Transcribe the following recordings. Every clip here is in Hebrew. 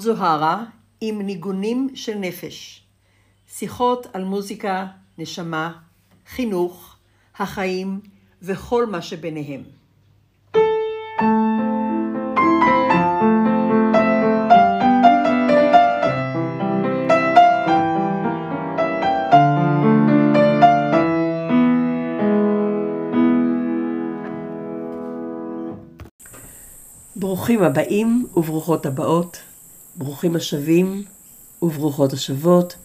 זאת זוהרה עם ניגונים של נפש. שיחות על מוזיקה, נשמה, חינוך, החיים וכל מה שביניהם. ברוכים הבאים וברוכות הבאות, ברוכים השבים וברוכות השבות.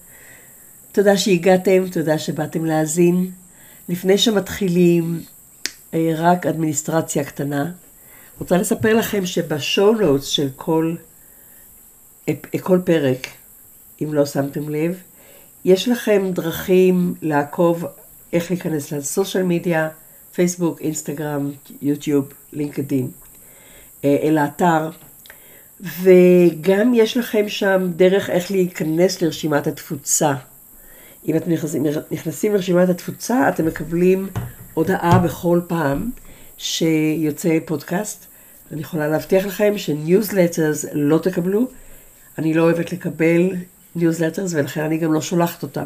תודה שהגעתם, תודה שבאתם להאזין. לפני שמתחילים, אה, רק אדמיניסטרציה קטנה. רוצה לספר לכם שבשואו נוטס של כל, כל פרק, אם לא שמתם לב, יש לכם דרכים לעקוב איך להיכנס לסושיאל מדיה, פייסבוק, אינסטגרם, יוטיוב, לינקדין. אה, אל האתר, וגם יש לכם שם דרך איך להיכנס לרשימת התפוצה. אם אתם נכנסים, נכנסים לרשימת התפוצה, אתם מקבלים הודעה בכל פעם שיוצא פודקאסט. אני יכולה להבטיח לכם ש newsletters לא תקבלו. אני לא אוהבת לקבל newsletters ולכן אני גם לא שולחת אותם.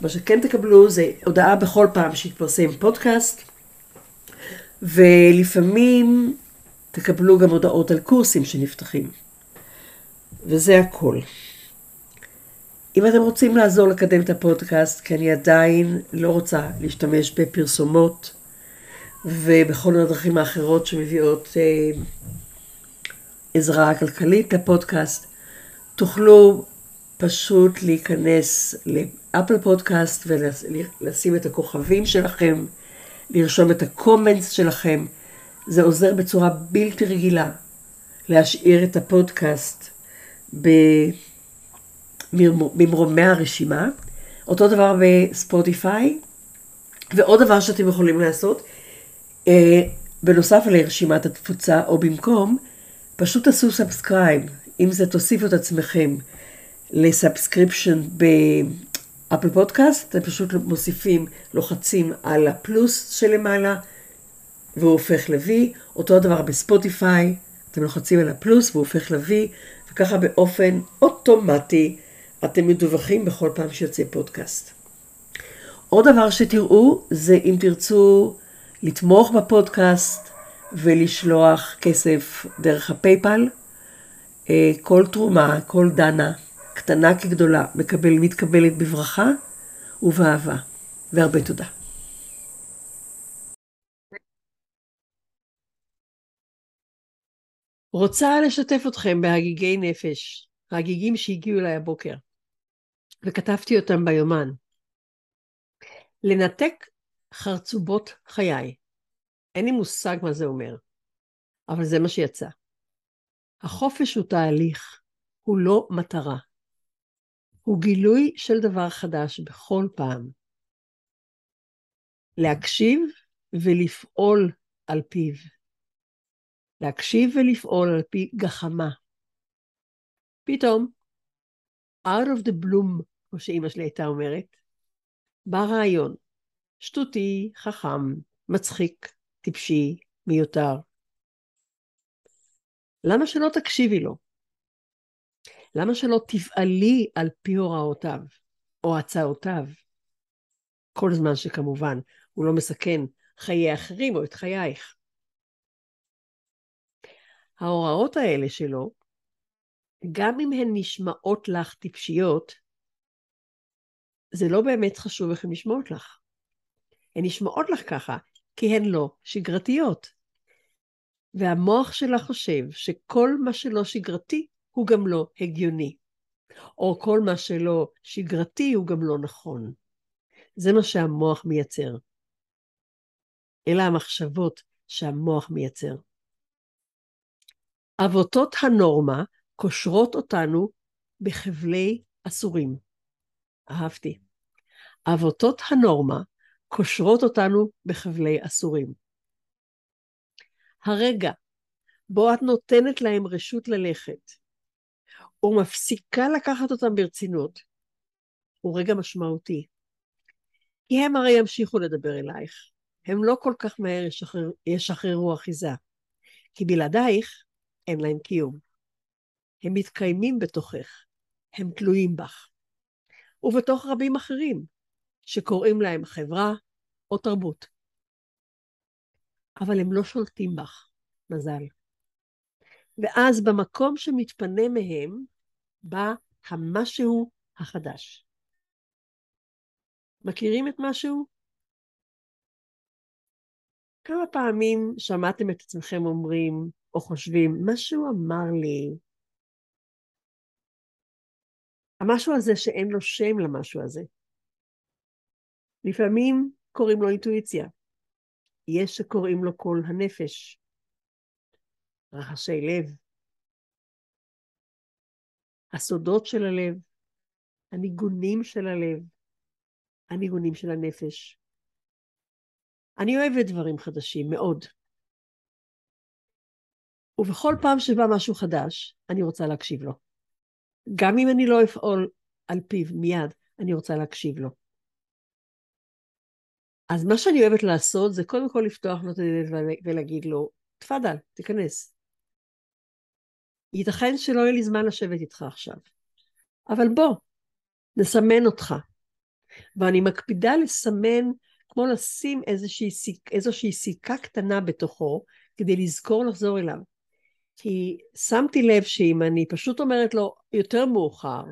מה שכן תקבלו זה הודעה בכל פעם שיתפרסם פודקאסט, ולפעמים תקבלו גם הודעות על קורסים שנפתחים. וזה הכל. אם אתם רוצים לעזור לקדם את הפודקאסט, כי אני עדיין לא רוצה להשתמש בפרסומות ובכל הדרכים האחרות שמביאות אה, עזרה כלכלית לפודקאסט, תוכלו פשוט להיכנס לאפל פודקאסט ולשים את הכוכבים שלכם, לרשום את הקומנטס שלכם. זה עוזר בצורה בלתי רגילה להשאיר את הפודקאסט במרומי הרשימה. אותו דבר בספוטיפיי. ועוד דבר שאתם יכולים לעשות, אה, בנוסף לרשימת התפוצה או במקום, פשוט תעשו subscribe. אם זה תוסיפו את עצמכם ל subscription באפל פודקאסט, אתם פשוט מוסיפים, לוחצים על הפלוס שלמעלה, והוא הופך ל-V, אותו הדבר בספוטיפיי, אתם לוחצים על הפלוס והוא הופך ל-V, וככה באופן אוטומטי אתם מדווחים בכל פעם שיוצא פודקאסט. עוד דבר שתראו זה אם תרצו לתמוך בפודקאסט ולשלוח כסף דרך הפייפל, אה, כל תרומה, כל דנה, קטנה כגדולה, מקבל, מתקבלת בברכה ובאהבה. והרבה תודה. רוצה לשתף אתכם בהגיגי נפש, ההגיגים שהגיעו אליי הבוקר, וכתבתי אותם ביומן. לנתק חרצובות חיי. אין לי מושג מה זה אומר, אבל זה מה שיצא. החופש הוא תהליך, הוא לא מטרה. הוא גילוי של דבר חדש בכל פעם. להקשיב ולפעול על פיו. להקשיב ולפעול על פי גחמה. פתאום, out of the bloom, כמו שאימא שלי הייתה אומרת, בא רעיון, שטותי, חכם, מצחיק, טיפשי, מיותר. למה שלא תקשיבי לו? למה שלא תפעלי על פי הוראותיו או הצעותיו? כל זמן שכמובן הוא לא מסכן חיי אחרים או את חייך. ההוראות האלה שלו, גם אם הן נשמעות לך טיפשיות, זה לא באמת חשוב איך הן נשמעות לך. הן נשמעות לך ככה, כי הן לא שגרתיות. והמוח שלך חושב שכל מה שלא שגרתי הוא גם לא הגיוני, או כל מה שלא שגרתי הוא גם לא נכון. זה מה שהמוח מייצר. אלה המחשבות שהמוח מייצר. אבותות הנורמה קושרות אותנו בחבלי אסורים. אהבתי. אבותות הנורמה קושרות אותנו בחבלי אסורים. הרגע בו את נותנת להם רשות ללכת, ומפסיקה לקחת אותם ברצינות, הוא רגע משמעותי. כי הם הרי ימשיכו לדבר אלייך. הם לא כל כך מהר ישחרר, ישחררו אחיזה. כי בלעדייך אין להם קיום. הם מתקיימים בתוכך, הם תלויים בך. ובתוך רבים אחרים, שקוראים להם חברה או תרבות. אבל הם לא שולטים בך, מזל. ואז במקום שמתפנה מהם, בא המשהו החדש. מכירים את משהו? כמה פעמים שמעתם את עצמכם אומרים, או חושבים, משהו אמר לי, המשהו הזה שאין לו שם למשהו הזה. לפעמים קוראים לו אינטואיציה. יש שקוראים לו קול הנפש, רחשי לב, הסודות של הלב, הניגונים של הלב, הניגונים של הנפש. אני אוהבת דברים חדשים, מאוד. ובכל פעם שבא משהו חדש, אני רוצה להקשיב לו. גם אם אני לא אפעול על פיו מיד, אני רוצה להקשיב לו. אז מה שאני אוהבת לעשות זה קודם כל לפתוח לו את הדלת ולהגיד לו, תפאדל, תיכנס. ייתכן שלא יהיה לי זמן לשבת איתך עכשיו, אבל בוא, נסמן אותך. ואני מקפידה לסמן, כמו לשים איזושהי, איזושהי סיכה קטנה בתוכו, כדי לזכור לחזור אליו. כי שמתי לב שאם אני פשוט אומרת לו יותר מאוחר,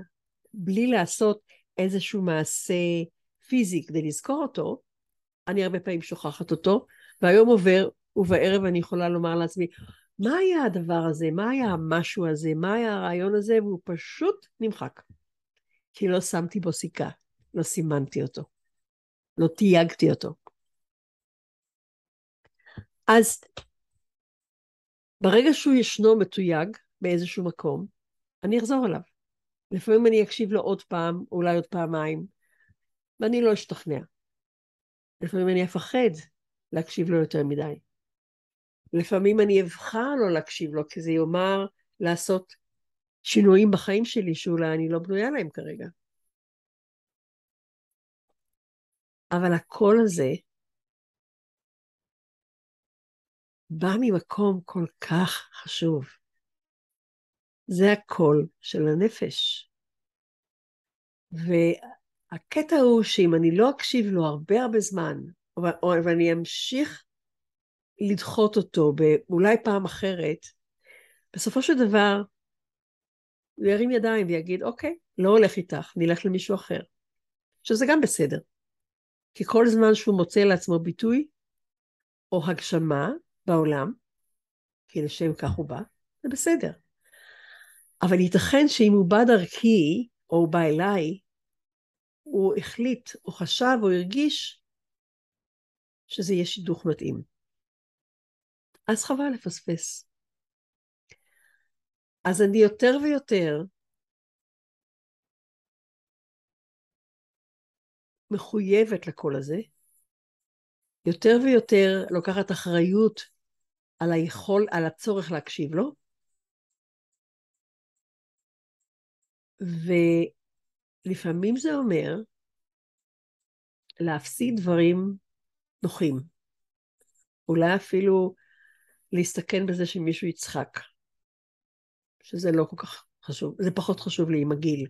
בלי לעשות איזשהו מעשה פיזי כדי לזכור אותו, אני הרבה פעמים שוכחת אותו, והיום עובר, ובערב אני יכולה לומר לעצמי, מה היה הדבר הזה? מה היה המשהו הזה? מה היה הרעיון הזה? והוא פשוט נמחק. כי לא שמתי בו סיכה, לא סימנתי אותו, לא תייגתי אותו. אז ברגע שהוא ישנו מתויג באיזשהו מקום, אני אחזור אליו. לפעמים אני אקשיב לו עוד פעם, אולי עוד פעמיים, ואני לא אשתכנע. לפעמים אני אפחד להקשיב לו יותר מדי. לפעמים אני אבחר לא להקשיב לו, כי זה יאמר לעשות שינויים בחיים שלי שאולי אני לא בנויה להם כרגע. אבל הקול הזה בא ממקום כל כך חשוב. זה הקול של הנפש. והקטע הוא שאם אני לא אקשיב לו הרבה הרבה זמן, ואני אמשיך לדחות אותו באולי פעם אחרת, בסופו של דבר הוא ירים ידיים ויגיד, אוקיי, לא הולך איתך, נלך למישהו אחר. שזה גם בסדר. כי כל זמן שהוא מוצא לעצמו ביטוי או הגשמה בעולם, כי לשם כך הוא בא, זה בסדר. אבל ייתכן שאם הוא בא דרכי, או הוא בא אליי, הוא החליט, או חשב, או הרגיש שזה יהיה שידוך מתאים. אז חבל לפספס. אז אני יותר ויותר מחויבת לקול הזה, יותר ויותר לוקחת אחריות על היכול, על הצורך להקשיב לו, ולפעמים זה אומר להפסיד דברים נוחים. אולי אפילו להסתכן בזה שמישהו יצחק, שזה לא כל כך חשוב, זה פחות חשוב לי עם הגיל.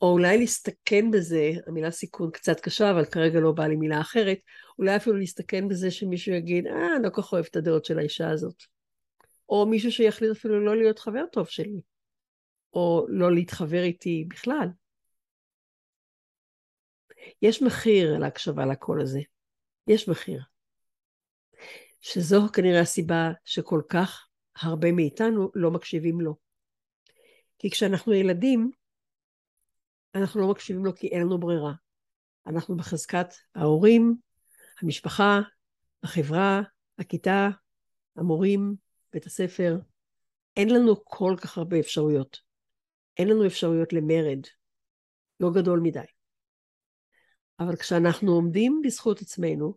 או אולי להסתכן בזה, המילה סיכון קצת קשה, אבל כרגע לא באה לי מילה אחרת, אולי אפילו להסתכן בזה שמישהו יגיד, אה, אני לא כל כך אוהב את הדעות של האישה הזאת. או מישהו שיחליט אפילו לא להיות חבר טוב שלי, או לא להתחבר איתי בכלל. יש מחיר להקשבה לקול הזה. יש מחיר. שזו כנראה הסיבה שכל כך הרבה מאיתנו לא מקשיבים לו. כי כשאנחנו ילדים, אנחנו לא מקשיבים לו כי אין לנו ברירה. אנחנו בחזקת ההורים, המשפחה, החברה, הכיתה, המורים, בית הספר. אין לנו כל כך הרבה אפשרויות. אין לנו אפשרויות למרד, לא גדול מדי. אבל כשאנחנו עומדים בזכות עצמנו,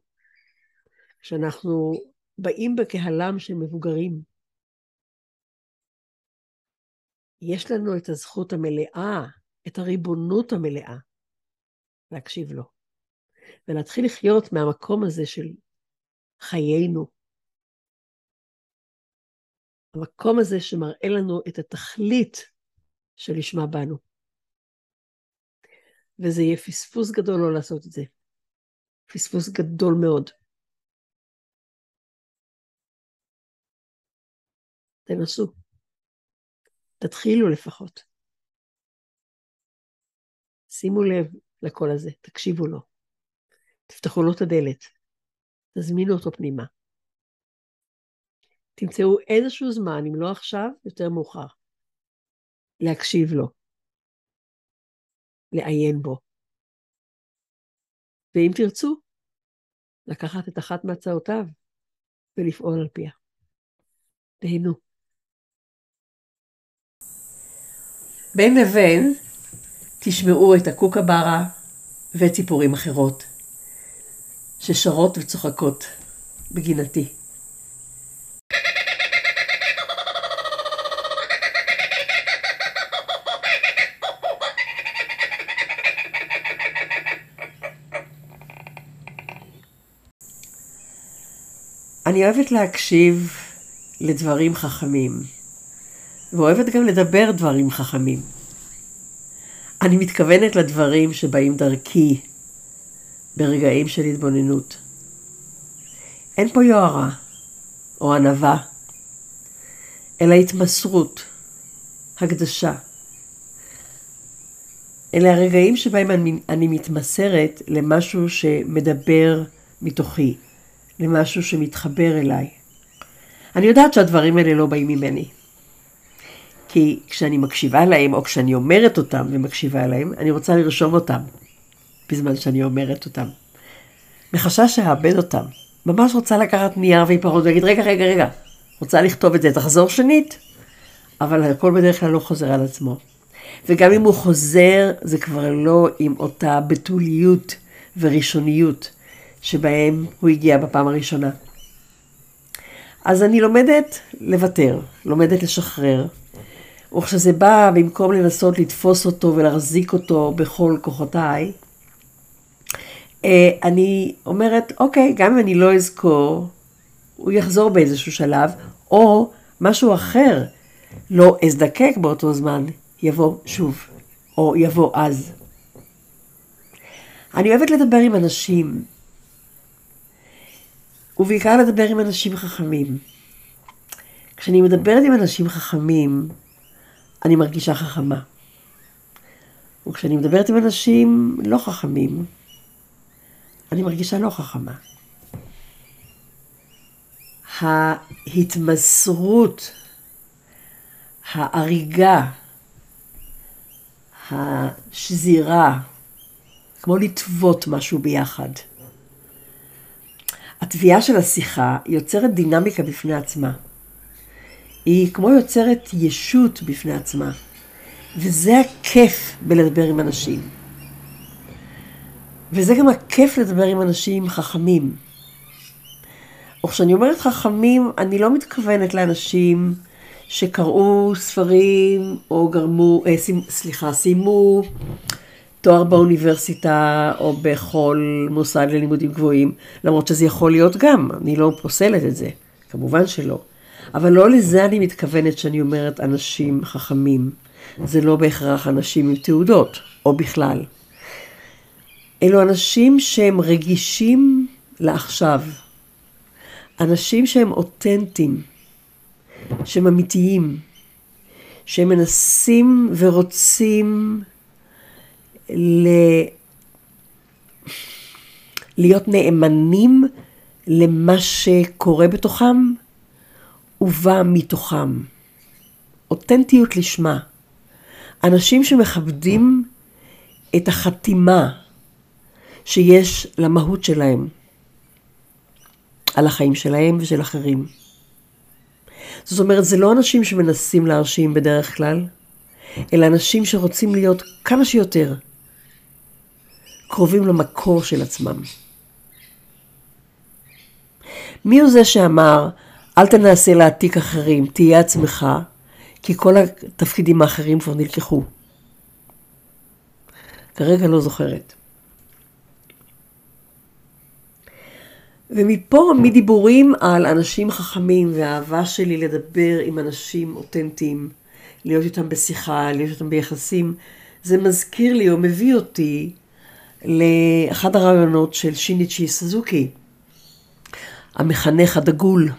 כשאנחנו באים בקהלם של מבוגרים. יש לנו את הזכות המלאה, את הריבונות המלאה, להקשיב לו, ולהתחיל לחיות מהמקום הזה של חיינו. המקום הזה שמראה לנו את התכלית שלשמה באנו. וזה יהיה פספוס גדול לא לעשות את זה. פספוס גדול מאוד. תנסו. תתחילו לפחות. שימו לב לקול הזה, תקשיבו לו. תפתחו לו את הדלת. תזמינו אותו פנימה. תמצאו איזשהו זמן, אם לא עכשיו, יותר מאוחר. להקשיב לו. לעיין בו. ואם תרצו, לקחת את אחת מהצעותיו ולפעול על פיה. תהנו. בין לבין תשמעו את הקוקברה וציפורים אחרות ששרות וצוחקות בגינתי. אני אוהבת להקשיב לדברים חכמים, ואוהבת גם לדבר דברים חכמים. אני מתכוונת לדברים שבאים דרכי ברגעים של התבוננות. אין פה יוהרה או ענווה, אלא התמסרות, הקדשה. אלה הרגעים שבהם אני, אני מתמסרת למשהו שמדבר מתוכי, למשהו שמתחבר אליי. אני יודעת שהדברים האלה לא באים ממני. כי כשאני מקשיבה להם, או כשאני אומרת אותם ומקשיבה להם, אני רוצה לרשום אותם, בזמן שאני אומרת אותם. מחשש שאאבד אותם. ממש רוצה לקחת נייר ועיפרון ולהגיד, רגע, רגע, רגע, רוצה לכתוב את זה, תחזור שנית, אבל הכל בדרך כלל לא חוזר על עצמו. וגם אם הוא חוזר, זה כבר לא עם אותה בתוליות וראשוניות שבהם הוא הגיע בפעם הראשונה. אז אני לומדת לוותר, לומדת לשחרר. וכשזה בא, במקום לנסות לתפוס אותו ולהחזיק אותו בכל כוחותיי, אה, אני אומרת, אוקיי, גם אם אני לא אזכור, הוא יחזור באיזשהו שלב, או משהו אחר לא אזדקק באותו זמן, יבוא שוב, או יבוא אז. אני אוהבת לדבר עם אנשים, ובעיקר לדבר עם אנשים חכמים. כשאני מדברת עם אנשים חכמים, אני מרגישה חכמה. וכשאני מדברת עם אנשים לא חכמים, אני מרגישה לא חכמה. ההתמסרות, ההריגה, השזירה, כמו לטוות משהו ביחד. התביעה של השיחה יוצרת דינמיקה בפני עצמה. היא כמו יוצרת ישות בפני עצמה. וזה הכיף בלדבר עם אנשים. וזה גם הכיף לדבר עם אנשים חכמים. וכשאני אומרת חכמים, אני לא מתכוונת לאנשים שקראו ספרים או גרמו, אה, סליחה, סיימו תואר באוניברסיטה או בכל מוסד ללימודים גבוהים, למרות שזה יכול להיות גם, אני לא פוסלת את זה, כמובן שלא. אבל לא לזה אני מתכוונת שאני אומרת אנשים חכמים. זה לא בהכרח אנשים עם תעודות, או בכלל. אלו אנשים שהם רגישים לעכשיו. אנשים שהם אותנטיים, שהם אמיתיים, שהם מנסים ורוצים ל... להיות נאמנים למה שקורה בתוכם ובא מתוכם. אותנטיות לשמה. אנשים שמכבדים את החתימה שיש למהות שלהם, על החיים שלהם ושל אחרים. זאת אומרת, זה לא אנשים שמנסים להרשים בדרך כלל, אלא אנשים שרוצים להיות כמה שיותר קרובים למקור של עצמם. מי הוא זה שאמר, אל תנסה להעתיק אחרים, תהיה עצמך, כי כל התפקידים האחרים כבר נלקחו. כרגע לא זוכרת. ומפה, מדיבורים על אנשים חכמים והאהבה שלי לדבר עם אנשים אותנטיים להיות איתם בשיחה, להיות איתם ביחסים. זה מזכיר לי או מביא אותי לאחד הרעיונות של שיניצ'י סוזוקי, המחנך הדגול,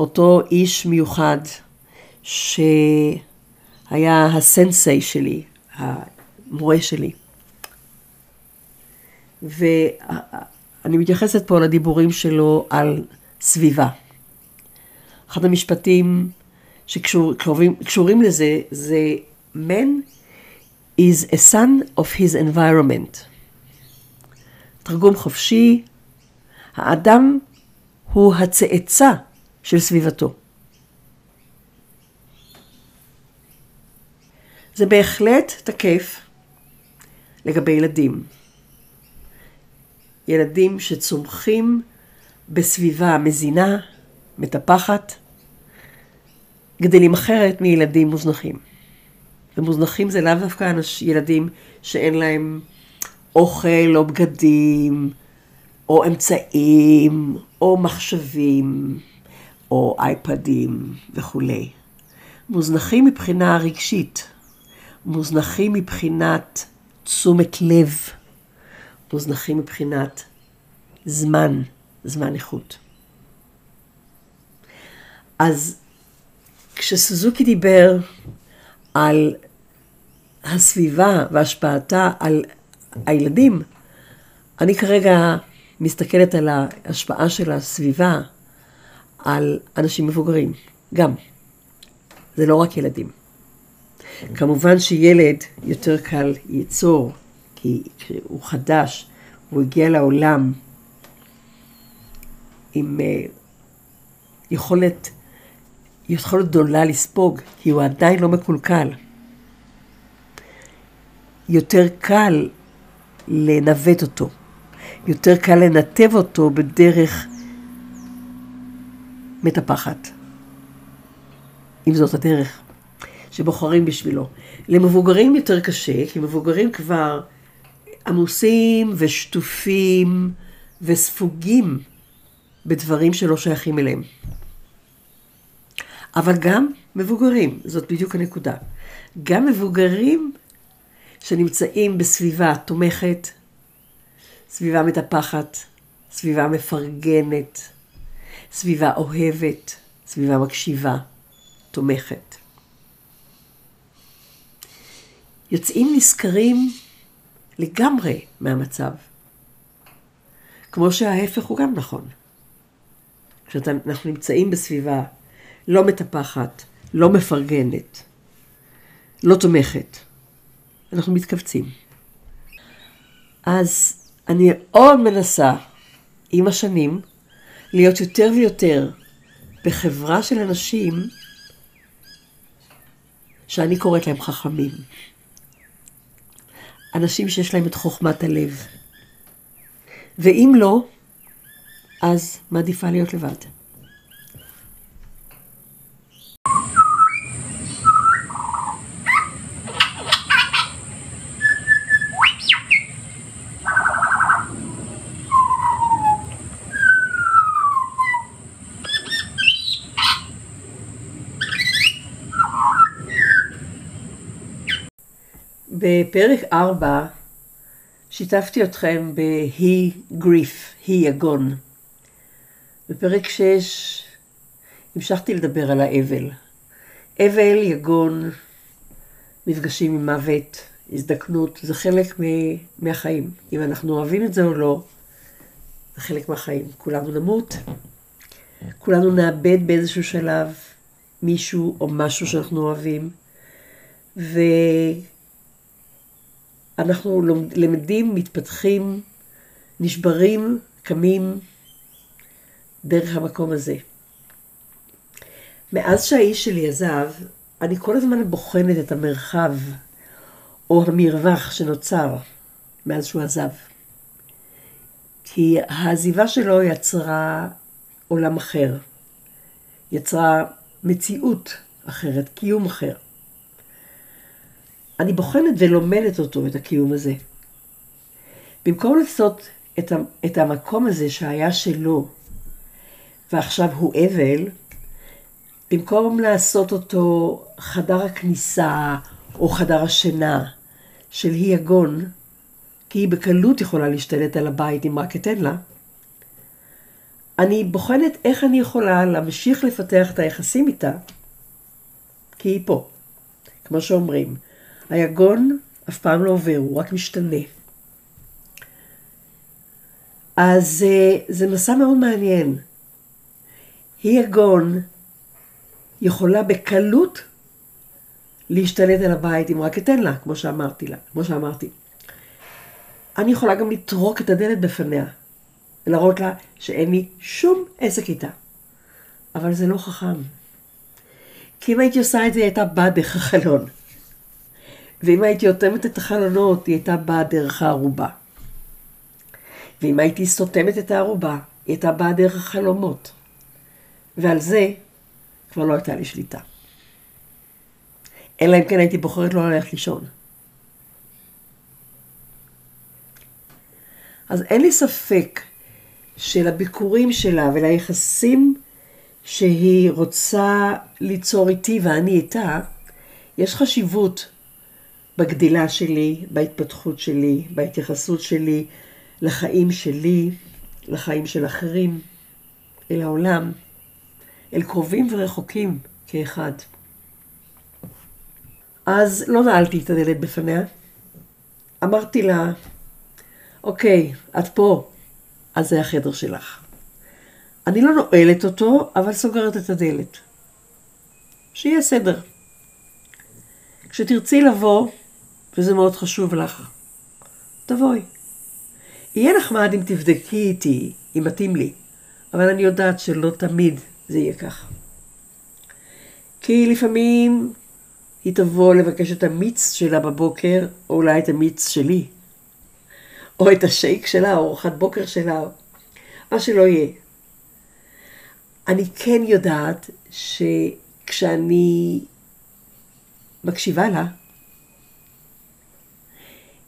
אותו איש מיוחד שהיה הסנסei שלי, המורה שלי. ואני מתייחסת פה לדיבורים שלו על סביבה. אחד המשפטים שקשורים לזה זה man is a son of his environment. תרגום חופשי, האדם הוא הצאצא של סביבתו. זה בהחלט תקף לגבי ילדים. ילדים שצומחים בסביבה מזינה, מטפחת, גדלים אחרת מילדים מוזנחים. ומוזנחים זה לאו דווקא ילדים שאין להם אוכל או בגדים, או אמצעים, או מחשבים, או אייפדים וכולי. מוזנחים מבחינה רגשית, מוזנחים מבחינת תשומת לב, מוזנחים מבחינת זמן, זמן איכות. אז כשסוזוקי דיבר על הסביבה והשפעתה על הילדים, אני כרגע מסתכלת על ההשפעה של הסביבה על אנשים מבוגרים, גם. זה לא רק ילדים. כמובן שילד יותר קל ייצור, כי הוא חדש, הוא הגיע לעולם עם uh, יכולת, יכולת גדולה לספוג, כי הוא עדיין לא מקולקל. יותר קל לנווט אותו, יותר קל לנתב אותו בדרך מטפחת, אם זאת הדרך שבוחרים בשבילו. למבוגרים יותר קשה, כי מבוגרים כבר עמוסים ושטופים וספוגים בדברים שלא שייכים אליהם. אבל גם מבוגרים, זאת בדיוק הנקודה. גם מבוגרים שנמצאים בסביבה תומכת, סביבה מטפחת, סביבה מפרגנת, סביבה אוהבת, סביבה מקשיבה, תומכת. יוצאים נשכרים לגמרי מהמצב. כמו שההפך הוא גם נכון. כשאנחנו נמצאים בסביבה לא מטפחת, לא מפרגנת, לא תומכת, אנחנו מתכווצים. אז אני מאוד מנסה עם השנים להיות יותר ויותר בחברה של אנשים שאני קוראת להם חכמים. אנשים שיש להם את חוכמת הלב. ואם לא, אז מעדיפה להיות לבד. בפרק 4 שיתפתי אתכם ב-he grief, he יגון. בפרק 6 המשכתי לדבר על האבל. אבל, יגון, מפגשים עם מוות, הזדקנות, זה חלק מהחיים. אם אנחנו אוהבים את זה או לא, זה חלק מהחיים. כולנו נמות, כולנו נאבד באיזשהו שלב מישהו או משהו שאנחנו אוהבים, ו... אנחנו למדים, מתפתחים, נשברים, קמים דרך המקום הזה. מאז שהאיש שלי עזב, אני כל הזמן בוחנת את המרחב או המרווח שנוצר מאז שהוא עזב. כי העזיבה שלו יצרה עולם אחר, יצרה מציאות אחרת, קיום אחר. אני בוחנת ולומדת אותו, את הקיום הזה. במקום לעשות את, המקום הזה שהיה שלו, ועכשיו הוא אבל, במקום לעשות אותו חדר הכניסה או חדר השינה של היא יגון, כי היא בקלות יכולה להשתלט על הבית אם רק אתן לה, אני בוחנת איך אני יכולה להמשיך לפתח את היחסים איתה, כי היא פה. כמו שאומרים, היגון אף פעם לא עובר, הוא רק משתנה. אז אה, זה מסע מאוד מעניין. היא יגון יכולה בקלות להשתלט על הבית אם רק אתן לה, כמו שאמרתי לה, כמו שאמרתי. אני יכולה גם לטרוק את הדלת בפניה, ולהראות לה שאין לי שום עסק איתה. אבל זה לא חכם. כי אם הייתי עושה את זה, היא הייתה באה דרך החלון. ואם הייתי אוטמת את החלונות, היא הייתה באה דרך הערובה. ואם הייתי סותמת את הערובה, היא הייתה באה דרך החלומות. ועל זה כבר לא הייתה לי שליטה. אלא אם כן הייתי בוחרת לא ללכת לישון. אז אין לי ספק שלביקורים שלה וליחסים שהיא רוצה ליצור איתי ואני איתה, יש חשיבות בגדילה שלי, בהתפתחות שלי, בהתייחסות שלי לחיים שלי, לחיים של אחרים, אל העולם, אל קרובים ורחוקים כאחד. אז לא נעלתי את הדלת בפניה. אמרתי לה, אוקיי, את פה, אז זה החדר שלך. אני לא נועלת אותו, אבל סוגרת את הדלת. שיהיה סדר. כשתרצי לבוא, וזה מאוד חשוב לך, תבואי. יהיה נחמד אם תבדקי איתי, אם מתאים לי, אבל אני יודעת שלא תמיד זה יהיה כך. כי לפעמים היא תבוא לבקש את המיץ שלה בבוקר, או אולי את המיץ שלי, או את השייק שלה, או ארוחת בוקר שלה, מה שלא יהיה. אני כן יודעת שכשאני מקשיבה לה,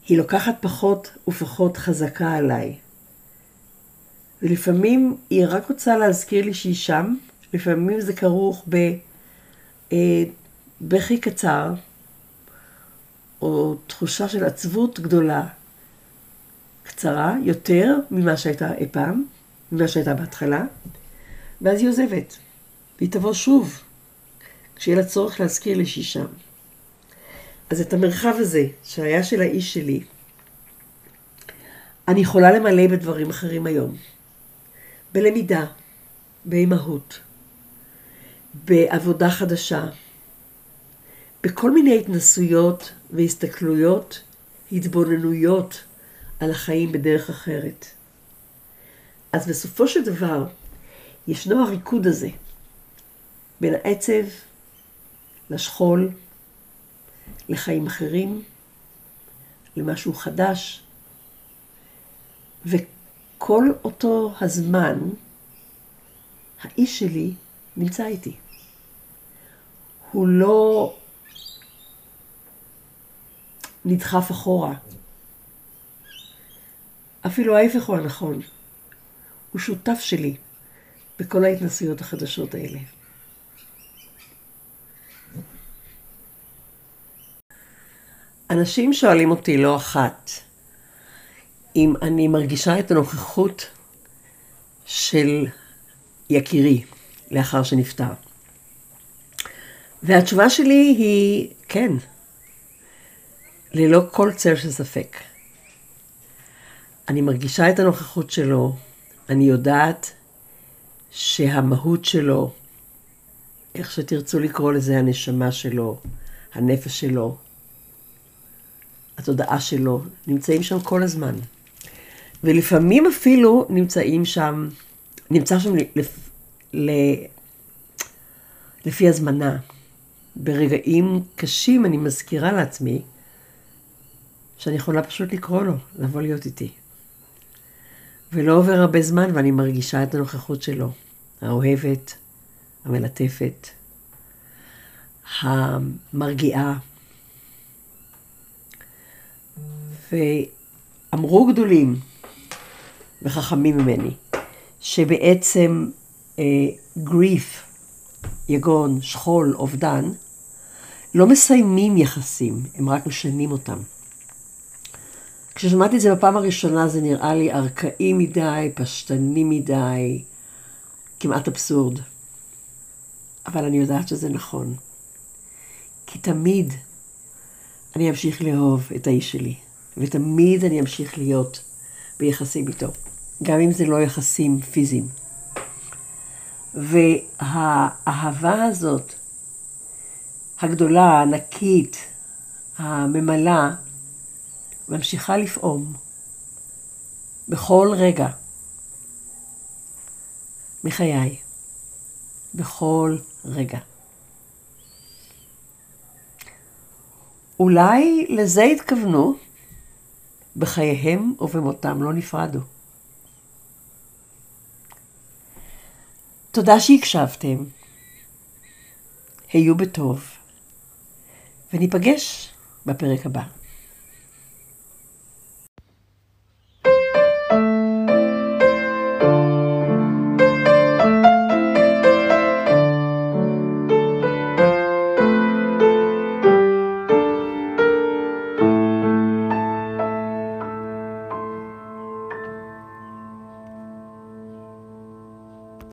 היא לוקחת פחות ופחות חזקה עליי. ולפעמים היא רק רוצה להזכיר לי שהיא שם, לפעמים זה כרוך בבכי אה, קצר, או תחושה של עצבות גדולה, קצרה יותר ממה שהייתה אי פעם, ממה שהייתה בהתחלה, ואז היא עוזבת, והיא תבוא שוב, כשיהיה לה צורך להזכיר לי שהיא שם. אז את המרחב הזה, שהיה של האיש שלי, אני יכולה למלא בדברים אחרים היום. בלמידה, באימהות, בעבודה חדשה, בכל מיני התנסויות והסתכלויות, התבוננויות על החיים בדרך אחרת. אז בסופו של דבר, ישנו הריקוד הזה בין העצב לשכול, לחיים אחרים, למשהו חדש, וכל אותו הזמן, האיש שלי נמצא איתי. הוא לא נדחף אחורה. אפילו ההפך הוא הנכון. הוא שותף שלי בכל ההתנסויות החדשות האלה. אנשים שואלים אותי לא אחת אם אני מרגישה את הנוכחות של יקירי לאחר שנפטר. והתשובה שלי היא כן, ללא כל צל של ספק. אני מרגישה את הנוכחות שלו, אני יודעת שהמהות שלו, איך שתרצו לקרוא לזה, הנשמה שלו, הנפש שלו, התודעה שלו, נמצאים שם כל הזמן. ולפעמים אפילו נמצאים שם, נמצא שם לפ, ל, לפי הזמנה. ברגעים קשים אני מזכירה לעצמי שאני יכולה פשוט לקרוא לו, לבוא להיות איתי. ולא עובר הרבה זמן ואני מרגישה את הנוכחות שלו, האוהבת, המלטפת, המרגיעה. ואמרו גדולים וחכמים ממני, שבעצם גריף, uh, יגון, שכול, אובדן, לא מסיימים יחסים, הם רק משנים אותם. כששמעתי את זה בפעם הראשונה זה נראה לי ארכאי מדי, פשטני מדי, כמעט אבסורד. אבל אני יודעת שזה נכון. כי תמיד אני אמשיך לאהוב את האיש שלי, ותמיד אני אמשיך להיות ביחסים איתו, גם אם זה לא יחסים פיזיים. והאהבה הזאת, הגדולה, הענקית, הממלאה, ממשיכה לפעום בכל רגע מחיי, בכל רגע. אולי לזה התכוונו, בחייהם ובמותם לא נפרדו. תודה שהקשבתם. היו בטוב, וניפגש בפרק הבא.